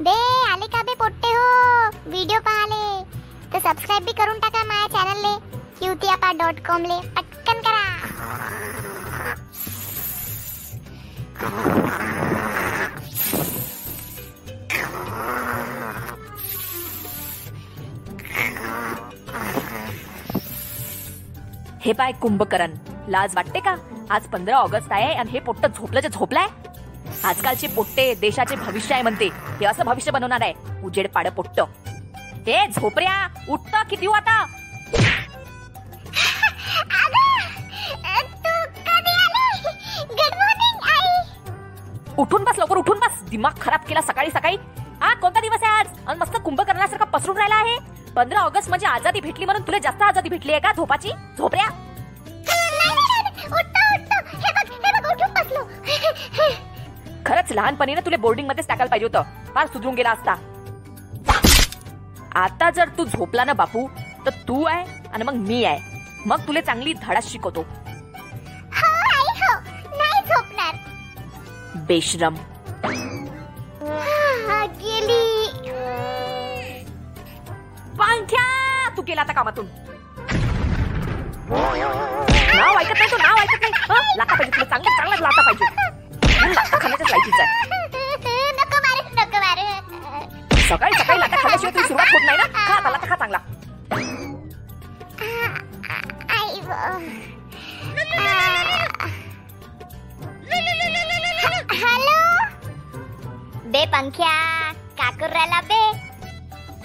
बे आले का बे पोट्टे हो? व्हिडिओ पाहाले. तर सबस्क्राईब बी करून टाका माझ्या चॅनलले क्यूतियापा डॉट कॉम ले. पटकन करा. हे पाय कुंभकरण. लाज वाटते का? आज पंधरा ऑगस्ट आहे आणि हे पोट्ट झोपलं जे झोपलाय? आजकालचे पोट्टे देशाचे भविष्य आहे म्हणते. हे असं भविष्य बनवणार आहे. उजेड पाड पोट्ट. हे झोपऱ्या उठत किती आता? उठून बस लवकर उठून बस. दिमाग खराब केला सकाळी सकाळी. हा कोणता दिवस आहे आज? आणि मस्त कुंभकर्णासारखा पसरून राहिला आहे. पंधरा ऑगस्ट म्हणजे आजादी भेटली म्हणून तुला जास्त आजादी भेटली आहे का? झोपाची? झोपऱ्या? खरंच लहानपणी ना तुला बोर्डिंग मध्येच टाकायला पाहिजे होतं. फार सुधरून गेला असता. आता जर तू झोपला ना बापू तर तू आहे आणि मग मी आहे. मग तुला चांगली धडा शिकवतो. हो हो. बेशरम. हा, पांथ्या तू गेला आता कामातून. नाव ऐकत नाही तो नाव ऐकत नाही? लाथा पाहिजे तुला चांगलं चांगलं लाथा पाहिजे. लाथा खाण्याच्याच लायकीच आहे नको मारू नको मारू. सकाळी सकाळी लाथा खाल्ल्याशिवाय तुझी सुरुवात होत नाही ना? खा आता लाथा खा चांगला. आई हॅलो? बे पंख्या काकूर राहिला बे.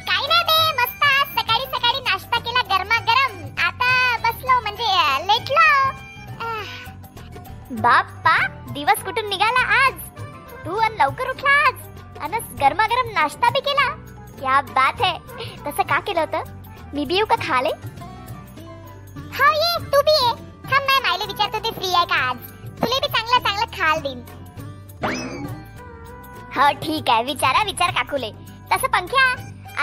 काही नाही बे मस्त आज सकाळी सकाळी नाश्ता केला गरमागरम. आता बसलो म्हणजे अं, लेटलो. आह. बाप्पा दिवस कुठून निघाला आज? तू आणि लवकर उठला आज. अन गरमागरम नाश्ता बी केला. क्या बात है. तसं का केलं होतं? मी बी येऊ का खाले. हा ये तू बी ये. थांब नाही मायले विचारतो ते फ्री आहे का आज? तुले बी चांगलं चांगलं खाल देईन. हो ठीक आहे. विचारा विचार काकूले. तसं पंख्या.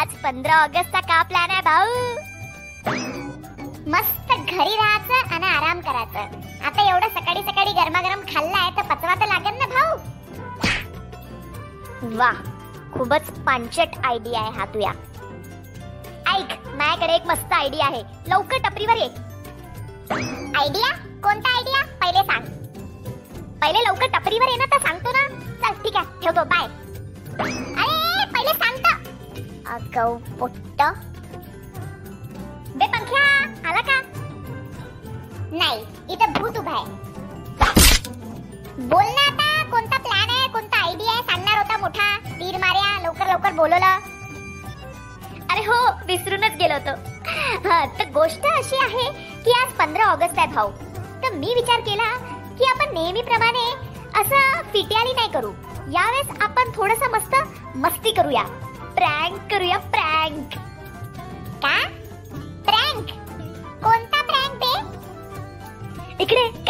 आज पंधरा ऑगस्टचा का प्लॅन आहे भाऊ? मस्त घरी राहायचं आणि आराम करायचं. आता एवढं सकाळी सकाळी गरमागरम खाल्लाय तर पचवा तर लागेल ना भाऊ? वा खूपच पांचट आयडिया आहे हा तुया. ऐक माझ्याकडे एक मस्त आयडिया आहे. लवकर टपरीवर ये. आयडिया कोणता आयडिया पहिले सांग. पहिले लवकर टपरीवर ये ना तर सांगतो ना. चल ठीक आहे ठेवतो बाय अरे पहिले सांगतो. अगं पोट्ट. नाही इथं भूत उभा आहे. बोल ना आता कोणता प्लॅन आहे? कोणता आयडिया आहे? सांगणार होता मोठा. तीर मार्या लवकर लवकर बोलवलं. अरे हो विसरूनच गेलो होतो. हा तर गोष्ट अशी आहे की आज पंधरा ऑगस्ट आहे भाऊ. तर मी विचार केला की आपण नेहमीप्रमाणे असं फिट्याली नाही करू. यावेळेस आपण थोडस मस्त मस्ती करूया. प्रँक करूया प्रँक का?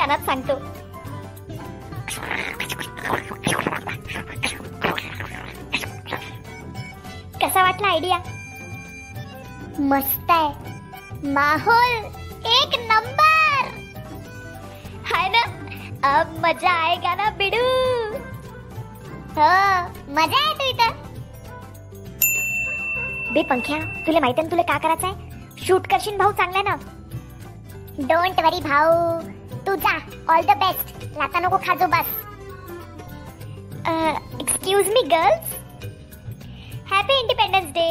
कानात सांगतो. कसा वाटला आयडिया मस्त आहे. माहौल एक नंबर हाय ना अब मजा आएगा ना बिडू? हो मजा आहे तू इथं. बे पंख्या तुला माहिती ना तुला का करायचंय? शूट करशील भाऊ चांगला ना. डोंट वरी भाऊ. तू जा. ऑल द बेस्ट लाता नको खाजो बस. Excuse me girls happy independence day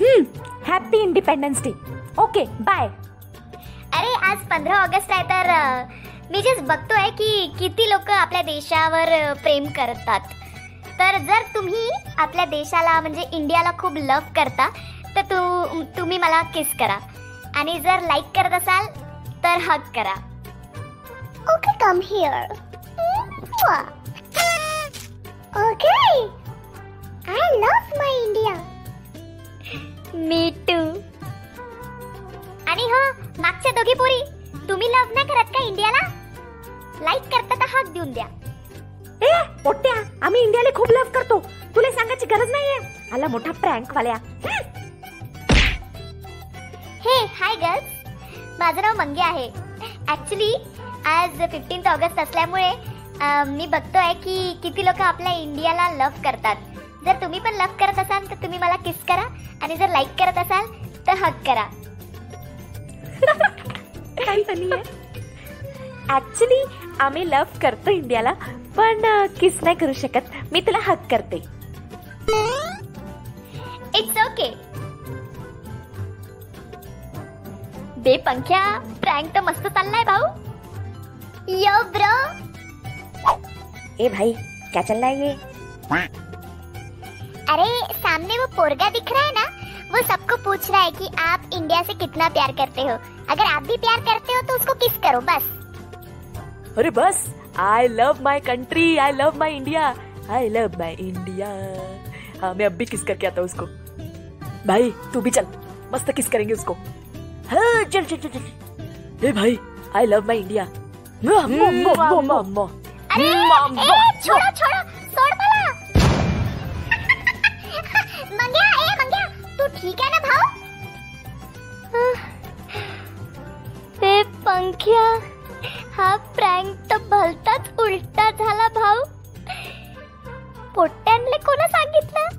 hmm happy independence day okay bye अरे आज पंधरा ऑगस्ट आहे तर मी जस्ट बघतोय की किती लोक आपल्या देशावर प्रेम करतात. तर जर तुम्ही आपल्या देशाला म्हणजे इंडियाला खूप लव करता तर तू तुम्ही मला किस करा. आणि जर लाईक करत असाल तर हक करा. Okay come here okay I love my India me too आणि हो मागच्या दोघी पोरी तुम्ही लव्ह नाही करत का इंडियाला लाईक करता तर हक देऊन द्या. ए पोट्ट्या आम्ही इंडियाला खूप लव्ह करतो. तुला सांगायची गरज नाहीये. आला मोठा प्रँक वाल्या. हे? हाय गर्ल्स माझं नाव मंगे आहे. ऍक्च्युली आज फिफ्टीन्थ ऑगस्ट असल्यामुळे मी बघतोय की किती लोक आपल्या इंडियाला लव्ह करतात. जर तुम्ही पण लव्ह करत असाल तर तुम्ही मला किस करा. आणि जर लाईक करत असाल तर हक करा. ऍक्च्युली आम्ही लव्ह करतो इंडियाला पण किस नाही करू शकत. मी तुला हक करते. इट्स ओके बे पंख्या प्रँक तर मस्त चाललाय भाऊ. यो ब्रो। ए भाई क्या चल रहा है ये? अरे सामने वो पोरगा दिख रहा है ना वो सबको पूछ रहा है कि आप इंडिया से कितना प्यार करते हो। अगर आप भी प्यार करते हो तो उसको किस करो बस। अरे बस I love my country I love my India I love my India हाँ मैं अब भी किस करके आता हूँ उसको? भाई तू भी चल मस्त किस करेंगे उसको? हाँ चल चल चल चल ए भाई आई लव माई इंडिया अरे ए, छोड़ो सोड मला मंग्या ए मंग्या तू ठीक आहे ना भाऊ ते पंख्या हा प्रँक तर भलताच उलटा झाला भाऊ पोट्ट्यांले कोण सांगितलं